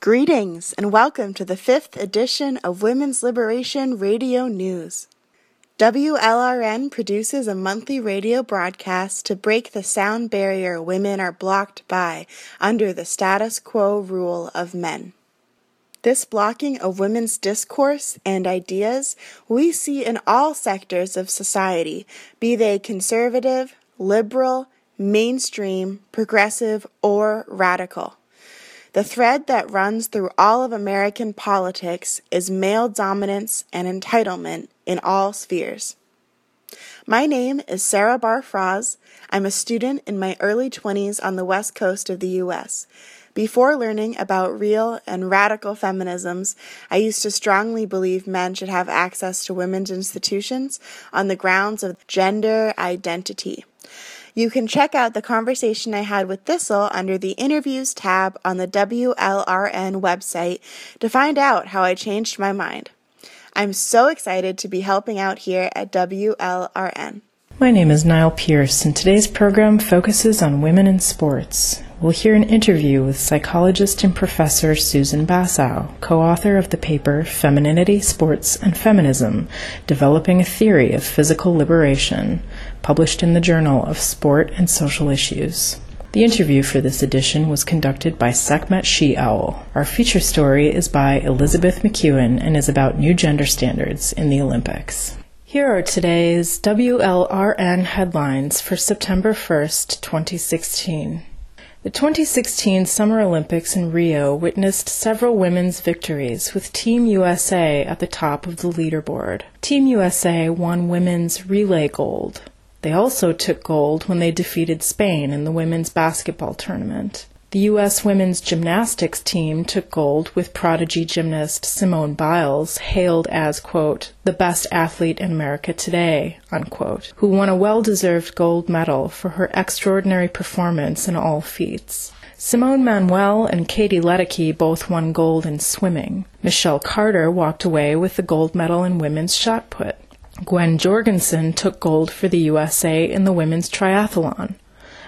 Greetings and welcome to the fifth edition of Women's Liberation Radio News. WLRN produces a monthly radio broadcast to break the sound barrier women are blocked by under the status quo rule of men. This blocking of women's discourse and ideas we see in all sectors of society, be they conservative, liberal, mainstream, progressive, or radical. The thread that runs through all of American politics is male dominance and entitlement in all spheres. My name is Sarah Barfraz. I'm a student in my early 20s on the west coast of the U.S. Before learning about real and radical feminisms, I used to strongly believe men should have access to women's institutions on the grounds of gender identity. You can check out the conversation I had with Thistle under the Interviews tab on the WLRN website to find out how I changed my mind. I'm so excited to be helping out here at WLRN. My name is Niall Pierce, and today's program focuses on women in sports. We'll hear an interview with psychologist and professor Susan Basow, co author of the paper Femininity, Sports, and Feminism Developing a Theory of Physical Liberation, published in the Journal of Sport and Social Issues. The interview for this edition was conducted by Sekhmet She Owl. Our feature story is by Elizabeth McEwen and is about new gender standards in the Olympics. Here are today's WLRN headlines for September 1st, 2016. The 2016 Summer Olympics in Rio witnessed several women's victories, with Team USA at the top of the leaderboard. Team USA won women's relay gold. They also took gold when they defeated Spain in the women's basketball tournament. The U.S. women's gymnastics team took gold with prodigy gymnast Simone Biles, hailed as, quote, the best athlete in America today, unquote, who won a well deserved gold medal for her extraordinary performance in all feats. Simone Manuel and Katie Ledecky both won gold in swimming. Michelle Carter walked away with the gold medal in women's shot put. Gwen Jorgensen took gold for the USA in the women's triathlon.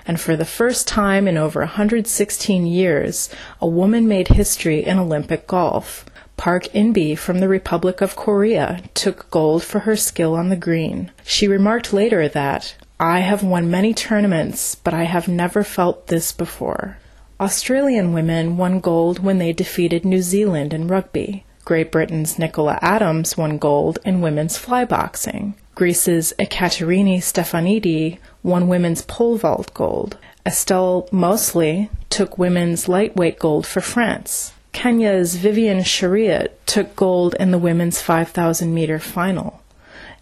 And for the first time in over 116 years, a woman made history in Olympic golf. Park Inbee from the Republic of Korea took gold for her skill on the green. She remarked later that, I have won many tournaments, but I have never felt this before. Australian women won gold when they defeated New Zealand in rugby. Great Britain's Nicola Adams won gold in women's flyboxing. Greece's Ekaterini Stefanidi won women's pole vault gold. Estelle Mossely took women's lightweight gold for France. Kenya's Vivian Cheruiyot took gold in the women's 5,000 meter final.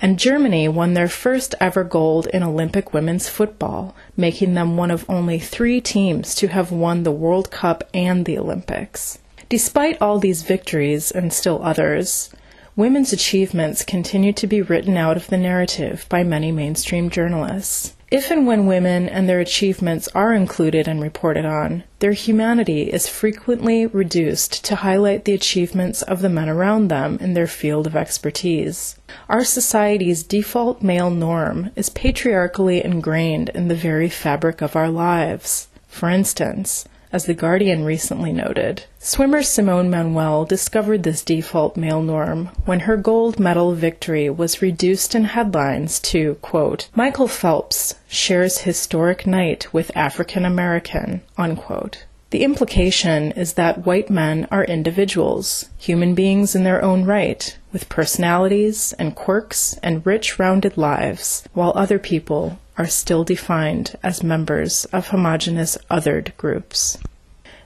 And Germany won their first ever gold in Olympic women's football, making them one of only three teams to have won the World Cup and the Olympics. Despite all these victories and still others, women's achievements continue to be written out of the narrative by many mainstream journalists. If and when women and their achievements are included and reported on, their humanity is frequently reduced to highlight the achievements of the men around them in their field of expertise. Our society's default male norm is patriarchally ingrained in the very fabric of our lives. For instance, as The Guardian recently noted, swimmer Simone Manuel discovered this default male norm when her gold medal victory was reduced in headlines to, quote, Michael Phelps shares historic night with African American, unquote. The implication is that white men are individuals, human beings in their own right, with personalities and quirks and rich, rounded lives, while other people are still defined as members of homogenous othered groups.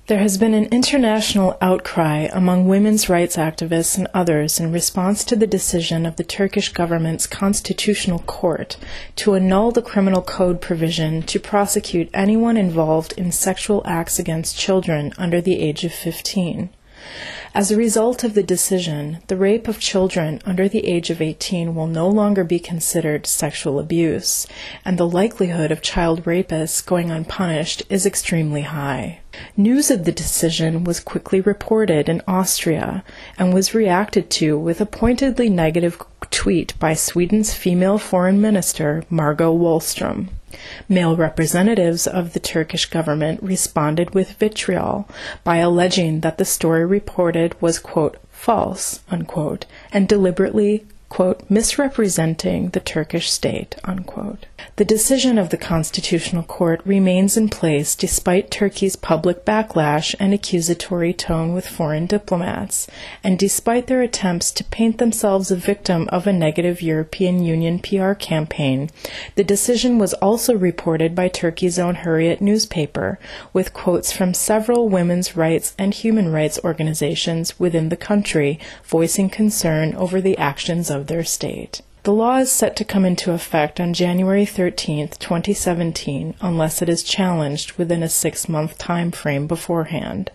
There has been an international outcry among women's rights activists and others in response to the decision of the Turkish government's constitutional court to annul the criminal code provision to prosecute anyone involved in sexual acts against children under the age of 15. As a result of the decision, the rape of children under the age of 18 will no longer be considered sexual abuse, and the likelihood of child rapists going unpunished is extremely high. News of the decision was quickly reported in Austria and was reacted to with a pointedly negative tweet by Sweden's female foreign minister, Margot Wallström. Male representatives of the Turkish government responded with vitriol by alleging that the story reported was, quote, false, unquote, and deliberately quote, misrepresenting the Turkish state, unquote. The decision of the Constitutional Court remains in place despite Turkey's public backlash and accusatory tone with foreign diplomats, and despite their attempts to paint themselves a victim of a negative European Union PR campaign. The decision was also reported by Turkey's own Hurriyet newspaper, with quotes from several women's rights and human rights organizations within the country voicing concern over the actions of of their state. The law is set to come into effect on January 13, 2017, unless it is challenged within a six month time frame beforehand.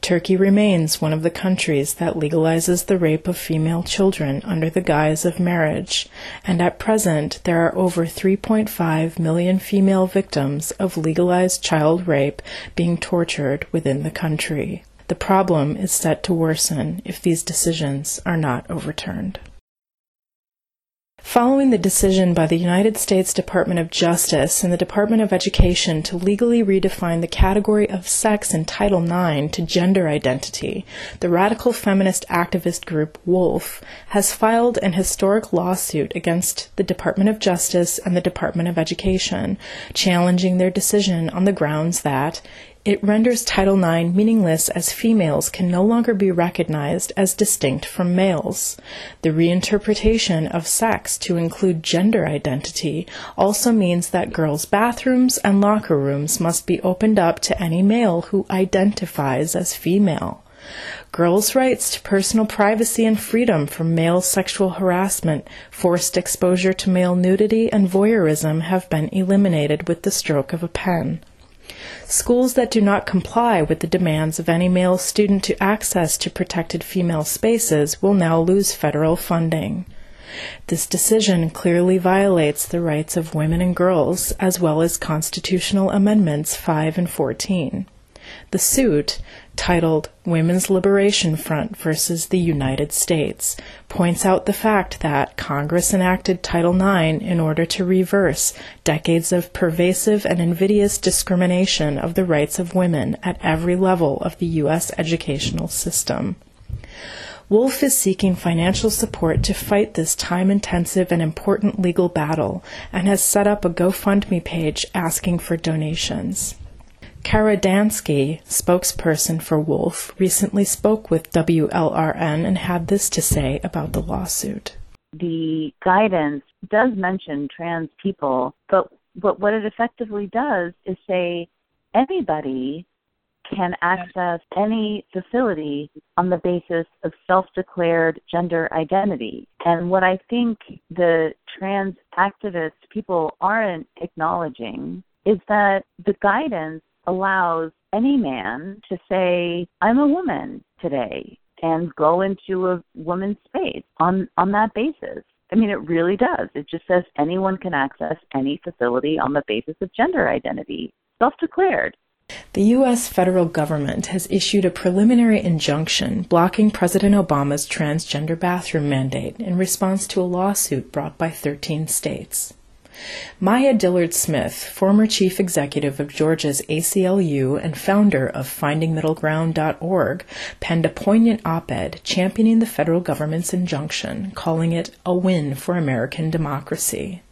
Turkey remains one of the countries that legalizes the rape of female children under the guise of marriage, and at present there are over 3.5 million female victims of legalized child rape being tortured within the country. The problem is set to worsen if these decisions are not overturned. Following the decision by the United States Department of Justice and the Department of Education to legally redefine the category of sex in Title IX to gender identity, the radical feminist activist group WOLF has filed an historic lawsuit against the Department of Justice and the Department of Education, challenging their decision on the grounds that it renders Title IX meaningless as females can no longer be recognized as distinct from males. The reinterpretation of sex to include gender identity also means that girls' bathrooms and locker rooms must be opened up to any male who identifies as female. Girls' rights to personal privacy and freedom from male sexual harassment, forced exposure to male nudity, and voyeurism have been eliminated with the stroke of a pen. Schools that do not comply with the demands of any male student to access to protected female spaces will now lose federal funding. This decision clearly violates the rights of women and girls, as well as constitutional amendments 5 and 14. The suit, titled Women's Liberation Front versus the United States, points out the fact that Congress enacted Title IX in order to reverse decades of pervasive and invidious discrimination of the rights of women at every level of the U.S. educational system. Wolf is seeking financial support to fight this time intensive and important legal battle and has set up a GoFundMe page asking for donations. Kara Dansky, spokesperson for Wolf, recently spoke with WLRN and had this to say about the lawsuit. The guidance does mention trans people, but, but what it effectively does is say anybody can access any facility on the basis of self declared gender identity. And what I think the trans activist people aren't acknowledging is that the guidance allows any man to say, I'm a woman today and go into a woman's space on, on that basis. I mean, it really does. It just says anyone can access any facility on the basis of gender identity, self declared. The U.S. federal government has issued a preliminary injunction blocking President Obama's transgender bathroom mandate in response to a lawsuit brought by 13 states. Maya Dillard Smith, former chief executive of Georgia's ACLU and founder of FindingMiddleGround.org, penned a poignant op ed championing the federal government's injunction, calling it a win for American democracy.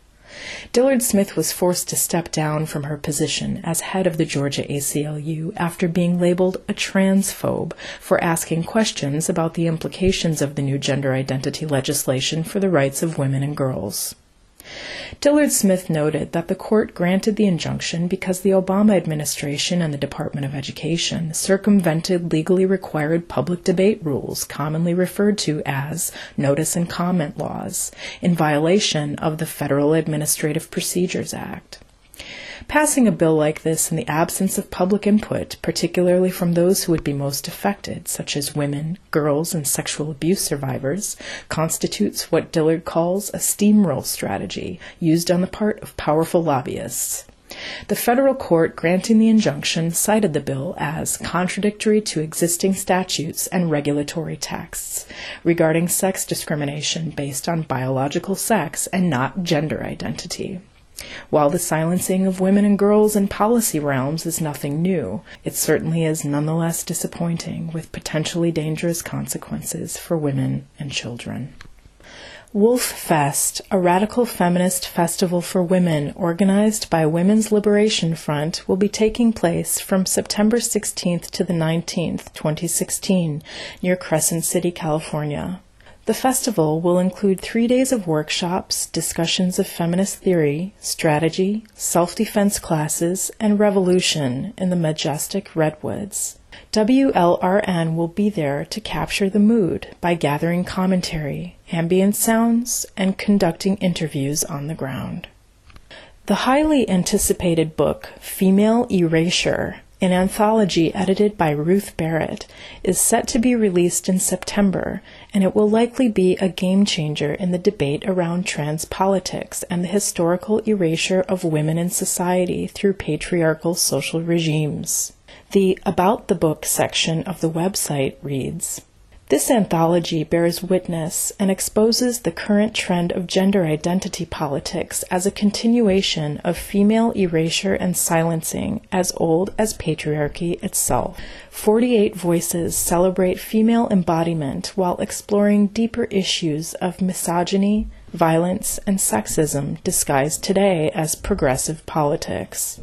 Dillard Smith was forced to step down from her position as head of the Georgia ACLU after being labeled a transphobe for asking questions about the implications of the new gender identity legislation for the rights of women and girls. Dillard Smith noted that the court granted the injunction because the Obama administration and the Department of Education circumvented legally required public debate rules, commonly referred to as notice and comment laws, in violation of the Federal Administrative Procedures Act. Passing a bill like this in the absence of public input, particularly from those who would be most affected, such as women, girls, and sexual abuse survivors, constitutes what Dillard calls a steamroll strategy used on the part of powerful lobbyists. The federal court granting the injunction cited the bill as contradictory to existing statutes and regulatory texts regarding sex discrimination based on biological sex and not gender identity. While the silencing of women and girls in policy realms is nothing new, it certainly is nonetheless disappointing with potentially dangerous consequences for women and children. Wolf Fest, a radical feminist festival for women organized by Women's Liberation Front, will be taking place from September 16th to the 19th, 2016, near Crescent City, California. The festival will include three days of workshops, discussions of feminist theory, strategy, self defense classes, and revolution in the majestic redwoods. WLRN will be there to capture the mood by gathering commentary, ambient sounds, and conducting interviews on the ground. The highly anticipated book, Female Erasure an anthology edited by Ruth Barrett, is set to be released in September, and it will likely be a game changer in the debate around trans politics and the historical erasure of women in society through patriarchal social regimes. The About the Book section of the website reads this anthology bears witness and exposes the current trend of gender identity politics as a continuation of female erasure and silencing as old as patriarchy itself. 48 voices celebrate female embodiment while exploring deeper issues of misogyny, violence, and sexism disguised today as progressive politics.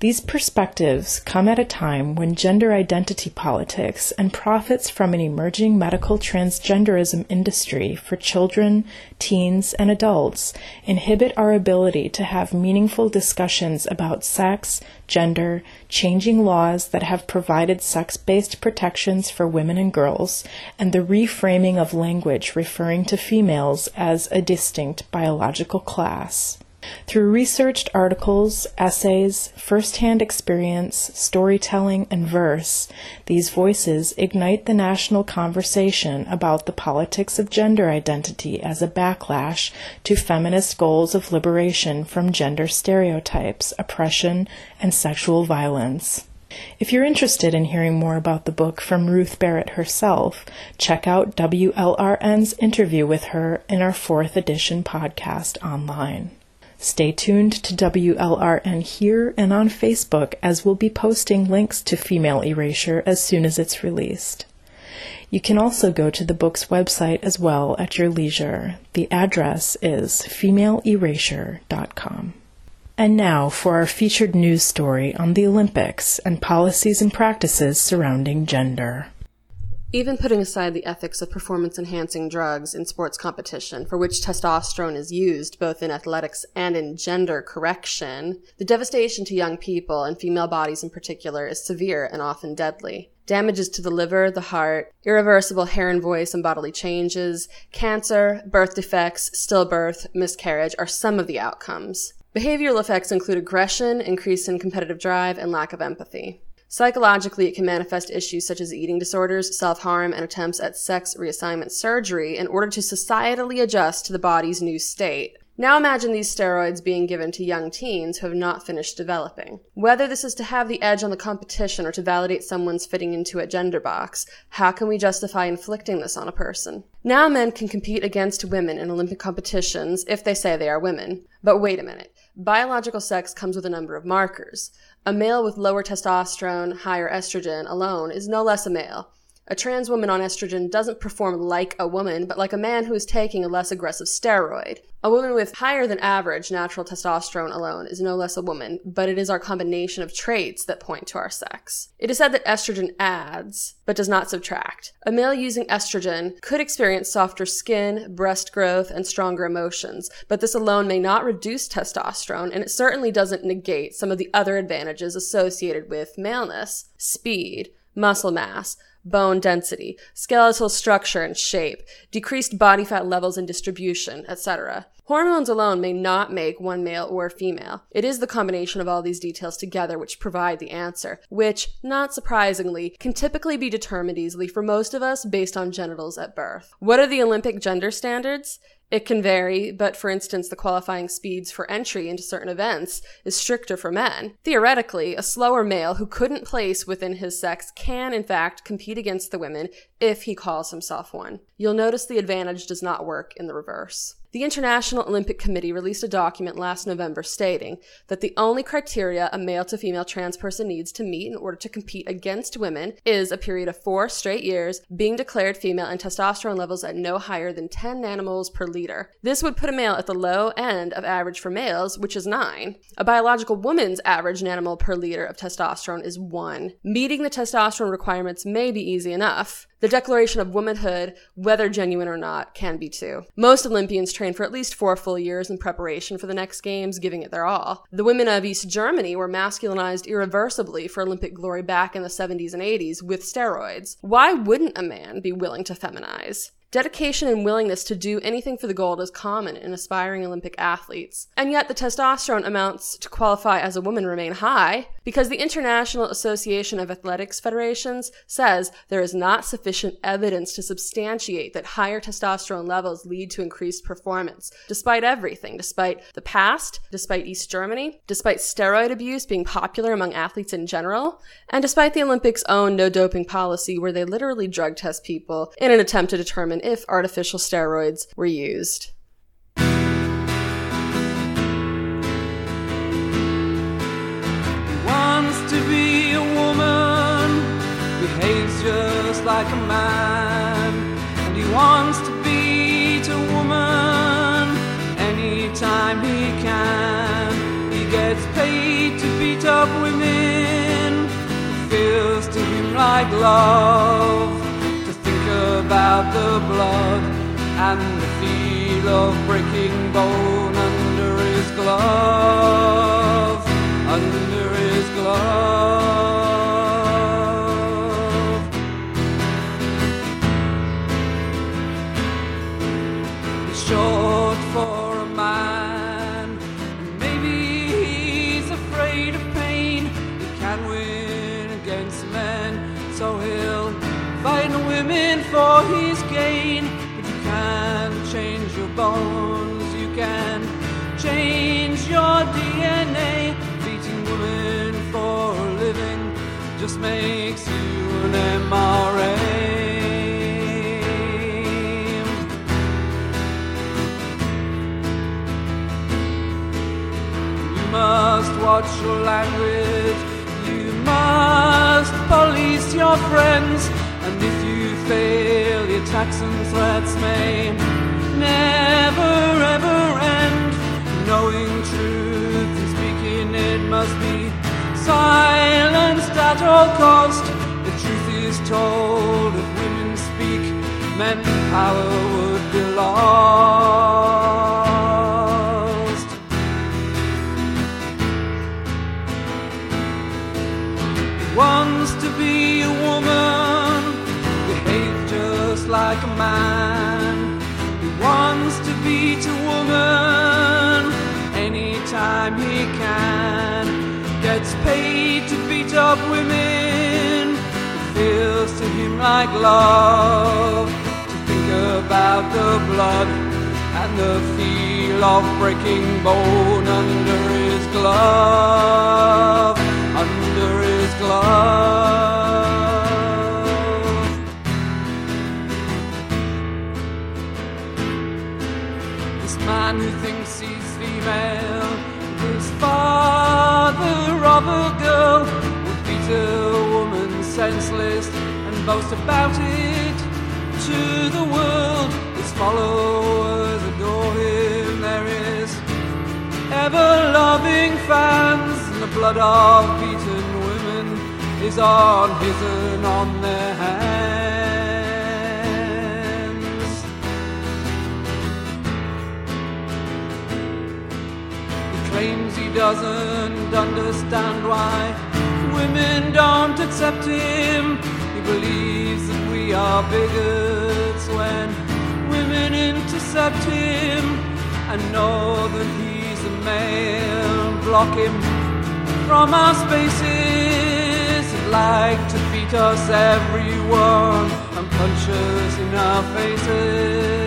These perspectives come at a time when gender identity politics and profits from an emerging medical transgenderism industry for children, teens, and adults inhibit our ability to have meaningful discussions about sex, gender, changing laws that have provided sex based protections for women and girls, and the reframing of language referring to females as a distinct biological class. Through researched articles, essays, first-hand experience, storytelling, and verse, these voices ignite the national conversation about the politics of gender identity as a backlash to feminist goals of liberation from gender stereotypes, oppression, and sexual violence. If you're interested in hearing more about the book from Ruth Barrett herself, check out WLRN's interview with her in our fourth edition podcast online. Stay tuned to WLRN here and on Facebook as we'll be posting links to Female Erasure as soon as it's released. You can also go to the book's website as well at your leisure. The address is femaleerasure.com. And now for our featured news story on the Olympics and policies and practices surrounding gender. Even putting aside the ethics of performance enhancing drugs in sports competition, for which testosterone is used both in athletics and in gender correction, the devastation to young people and female bodies in particular is severe and often deadly. Damages to the liver, the heart, irreversible hair and voice and bodily changes, cancer, birth defects, stillbirth, miscarriage are some of the outcomes. Behavioral effects include aggression, increase in competitive drive, and lack of empathy. Psychologically, it can manifest issues such as eating disorders, self harm, and attempts at sex reassignment surgery in order to societally adjust to the body's new state. Now imagine these steroids being given to young teens who have not finished developing. Whether this is to have the edge on the competition or to validate someone's fitting into a gender box, how can we justify inflicting this on a person? Now men can compete against women in Olympic competitions if they say they are women. But wait a minute. Biological sex comes with a number of markers. A male with lower testosterone, higher estrogen alone is no less a male. A trans woman on estrogen doesn't perform like a woman, but like a man who is taking a less aggressive steroid. A woman with higher than average natural testosterone alone is no less a woman, but it is our combination of traits that point to our sex. It is said that estrogen adds, but does not subtract. A male using estrogen could experience softer skin, breast growth, and stronger emotions, but this alone may not reduce testosterone, and it certainly doesn't negate some of the other advantages associated with maleness speed, muscle mass, bone density, skeletal structure and shape, decreased body fat levels and distribution, etc. Hormones alone may not make one male or female. It is the combination of all these details together which provide the answer, which, not surprisingly, can typically be determined easily for most of us based on genitals at birth. What are the Olympic gender standards? It can vary, but for instance, the qualifying speeds for entry into certain events is stricter for men. Theoretically, a slower male who couldn't place within his sex can, in fact, compete against the women if he calls himself one. You'll notice the advantage does not work in the reverse. The International Olympic Committee released a document last November stating that the only criteria a male to female trans person needs to meet in order to compete against women is a period of four straight years, being declared female, and testosterone levels at no higher than 10 nanomoles per liter. This would put a male at the low end of average for males, which is 9. A biological woman's average nanomole per liter of testosterone is 1. Meeting the testosterone requirements may be easy enough. The declaration of womanhood, whether genuine or not, can be too. Most Olympians train for at least four full years in preparation for the next games, giving it their all. The women of East Germany were masculinized irreversibly for Olympic glory back in the 70s and 80s with steroids. Why wouldn't a man be willing to feminize? Dedication and willingness to do anything for the gold is common in aspiring Olympic athletes. And yet the testosterone amounts to qualify as a woman remain high because the International Association of Athletics Federations says there is not sufficient evidence to substantiate that higher testosterone levels lead to increased performance, despite everything, despite the past, despite East Germany, despite steroid abuse being popular among athletes in general, and despite the Olympics' own no doping policy where they literally drug test people in an attempt to determine if artificial steroids were used. Like a man, and he wants to beat a woman anytime he can. He gets paid to beat up women, it feels to him like love To think about the blood and the feel of breaking bone under his glove, under his glove. Just makes you an MRA. You must watch your language. You must police your friends. And if you fail, your attacks and threats may never ever end. Knowing truth and speaking it must be silenced at all cost. The truth is told if women speak, men power would be lost. Wants to be a to him like love to think about the blood and the feel of breaking bone under his glove, under his glove. This man who thinks he's female. His father of a girl would beat a woman senseless and boast about it to the world. His followers adore him. There is ever loving fans, and the blood of beaten women is on his and on their hands. He claims he doesn't understand why women don't accept him. Believes that we are bigots when women intercept him and know that he's a male. Block him from our spaces. He'd like to beat us everyone and punch us in our faces.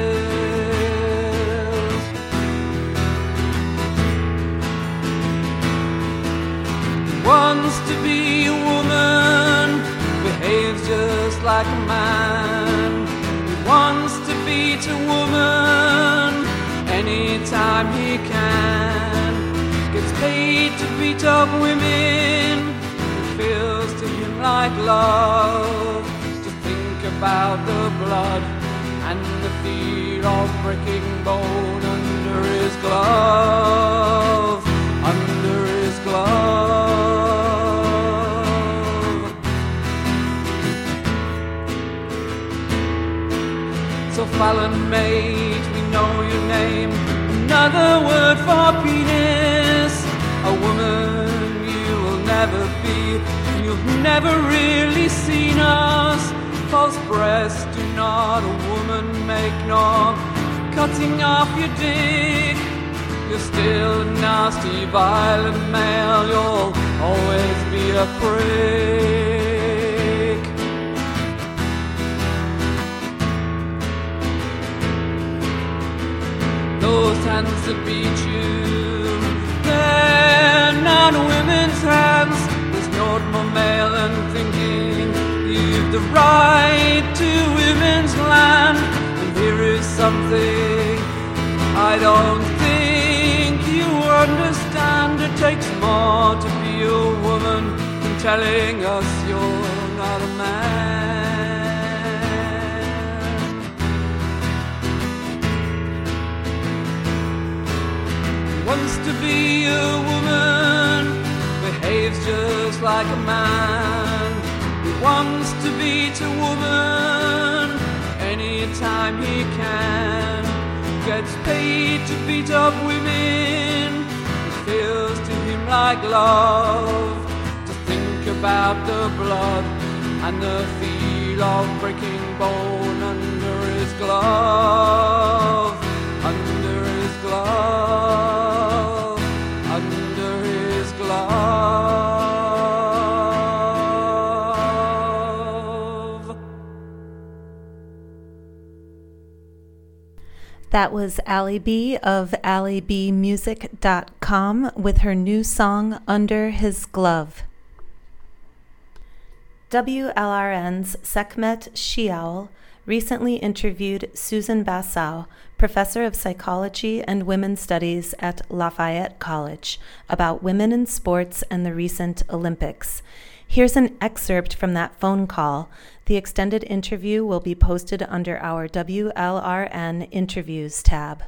wants to be a woman, behaves just like a man. He wants to beat a woman anytime he can. Gets paid to beat up women. It feels to him like love to think about the blood and the fear of breaking bone penis. A woman you will never be. You've never really seen us. False breasts do not a woman make, nor cutting off your dick. You're still a nasty, violent male. You'll always be a prick. Those hands that beat you, women's hands. There's no more male than thinking you've the right to women's land. And here is something I don't think you understand. It takes more to be a woman than telling us you're not a man. Wants to be a woman, behaves just like a man. He wants to beat a woman anytime he can. Gets paid to beat up women. It feels to him like love to think about the blood and the feel of breaking bone under his glove. That was Allie B of AllieBmusic.com with her new song Under His Glove. WLRN's Sekhmet Shiaul recently interviewed Susan Basow, professor of psychology and women's studies at Lafayette College, about women in sports and the recent Olympics. Here's an excerpt from that phone call. The extended interview will be posted under our WLRN Interviews tab.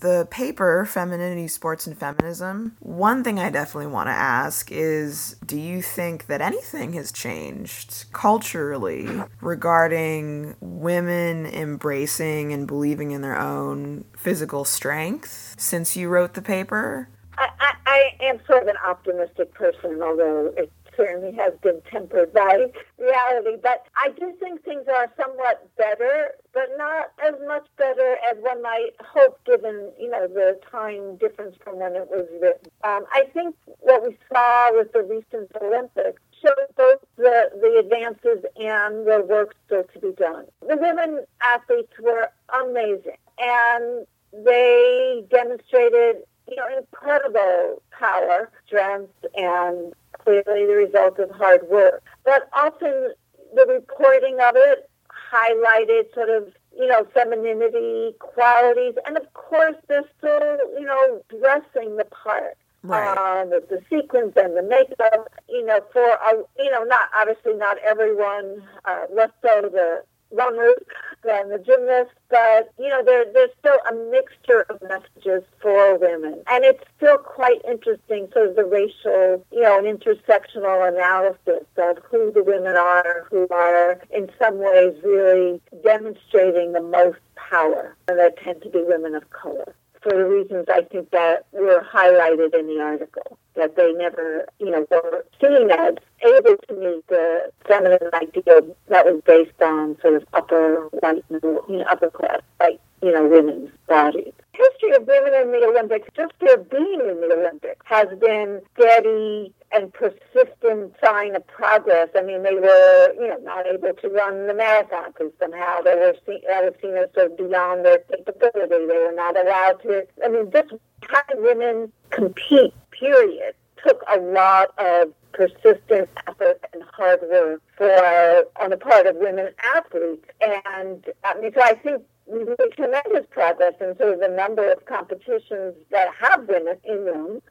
the paper femininity sports and feminism one thing i definitely want to ask is do you think that anything has changed culturally regarding women embracing and believing in their own physical strength since you wrote the paper I, I, I am sort of an optimistic person, although it certainly has been tempered by reality. But I do think things are somewhat better, but not as much better as one might hope, given you know the time difference from when it was written. Um, I think what we saw with the recent Olympics showed both the, the advances and the work still to be done. The women athletes were amazing, and they demonstrated you know, incredible power, strength, and clearly the result of hard work. But often the reporting of it highlighted sort of, you know, femininity qualities. And of course, they're still, you know, dressing the part. right. uh, the, the sequins and the makeup. You know, for a, you know, not obviously not everyone. Uh, less so the runners than the gymnasts, but you know, there, there's still a mixture of messages for women, and it's still quite interesting. Sort of the racial, you know, an intersectional analysis of who the women are, who are in some ways really demonstrating the most power, and that tend to be women of color for the reasons I think that were highlighted in the article, that they never, you know, were seen as able to meet the feminine ideal that was based on sort of upper white, you know, upper class white, you know, women's bodies history of women in the Olympics, just their being in the Olympics, has been steady and persistent sign of progress. I mean, they were, you know, not able to run the marathon because somehow they were seen, that was seen as sort of beyond their capability. They were not allowed to. I mean, just having women compete, period, took a lot of persistent effort and hard work for on the part of women athletes. And I mean, so I think we've made tremendous progress in sort of the number of competitions that have women in them.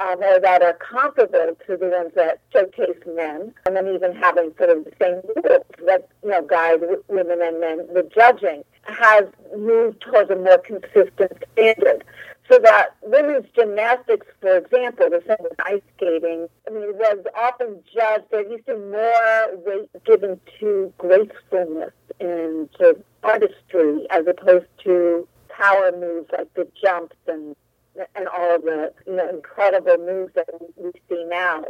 Um, or that are comparable to the ones that showcase men, and then even having sort of the same rules that you know guide women and men. The judging has moved towards a more consistent standard so that women's gymnastics, for example, the same with ice skating, I mean, was often judged, there used to be more weight given to gracefulness and to artistry as opposed to power moves like the jumps and and all the you know, incredible moves that we see now.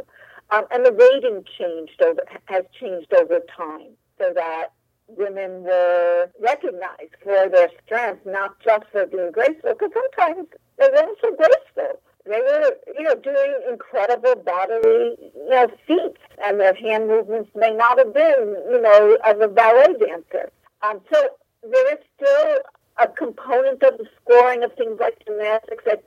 Um, and the rating changed over has changed over time so that women were recognized for their strength, not just for being graceful, because sometimes they weren't so graceful. They were, you know, doing incredible bodily, you know, feats, and their hand movements may not have been, you know, of a ballet dancer. Um, so there is still a component of the scoring of things like gymnastics that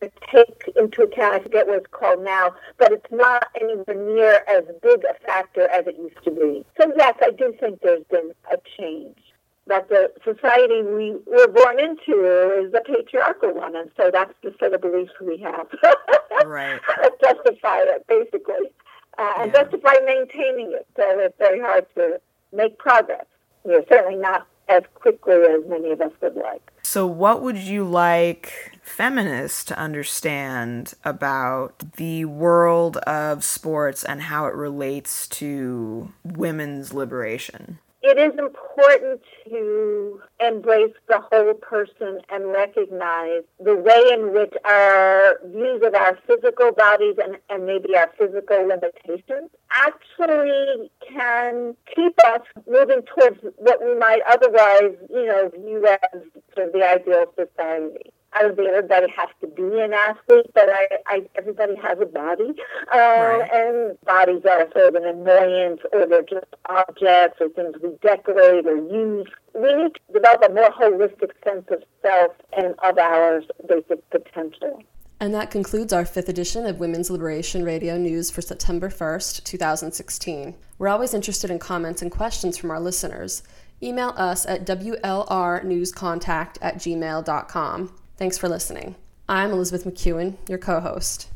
take into account, I forget what it's called now, but it's not anywhere near as big a factor as it used to be. So yes, I do think there's been a change. That the society we were born into is a patriarchal one, and so that's the set of beliefs we have. right. That justify it, basically, uh, and yeah. justify maintaining it. So it's very hard to make progress. You're certainly not as quickly as many of us would like. So, what would you like feminists to understand about the world of sports and how it relates to women's liberation? It is important to embrace the whole person and recognize the way in which our views of our physical bodies and, and maybe our physical limitations actually can keep us moving towards what we might otherwise, you know, view as sort of the ideal society. I don't think everybody has to be an athlete, but I, I everybody has a body, uh, right. and bodies are sort of an annoyance, or they're just objects or things we decorate or use. We need to develop a more holistic sense of self and of our basic potential. And that concludes our fifth edition of Women's Liberation Radio News for September 1st, 2016. We're always interested in comments and questions from our listeners. Email us at WLRnewscontact at gmail.com. Thanks for listening. I'm Elizabeth McEwen, your co host.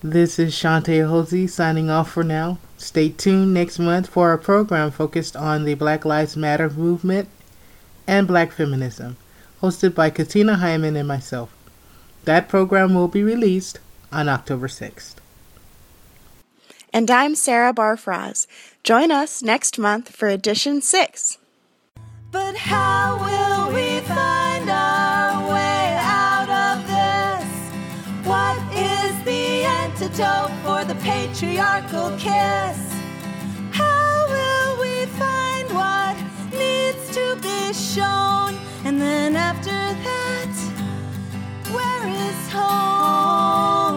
This is Shantae Hosey signing off for now. Stay tuned next month for our program focused on the Black Lives Matter movement and black feminism, hosted by Katina Hyman and myself. That program will be released on October 6th. And I'm Sarah Barfraz. Join us next month for edition 6. But how will we patriarchal kiss? How will we find what needs to be shown? And then after that, where is home?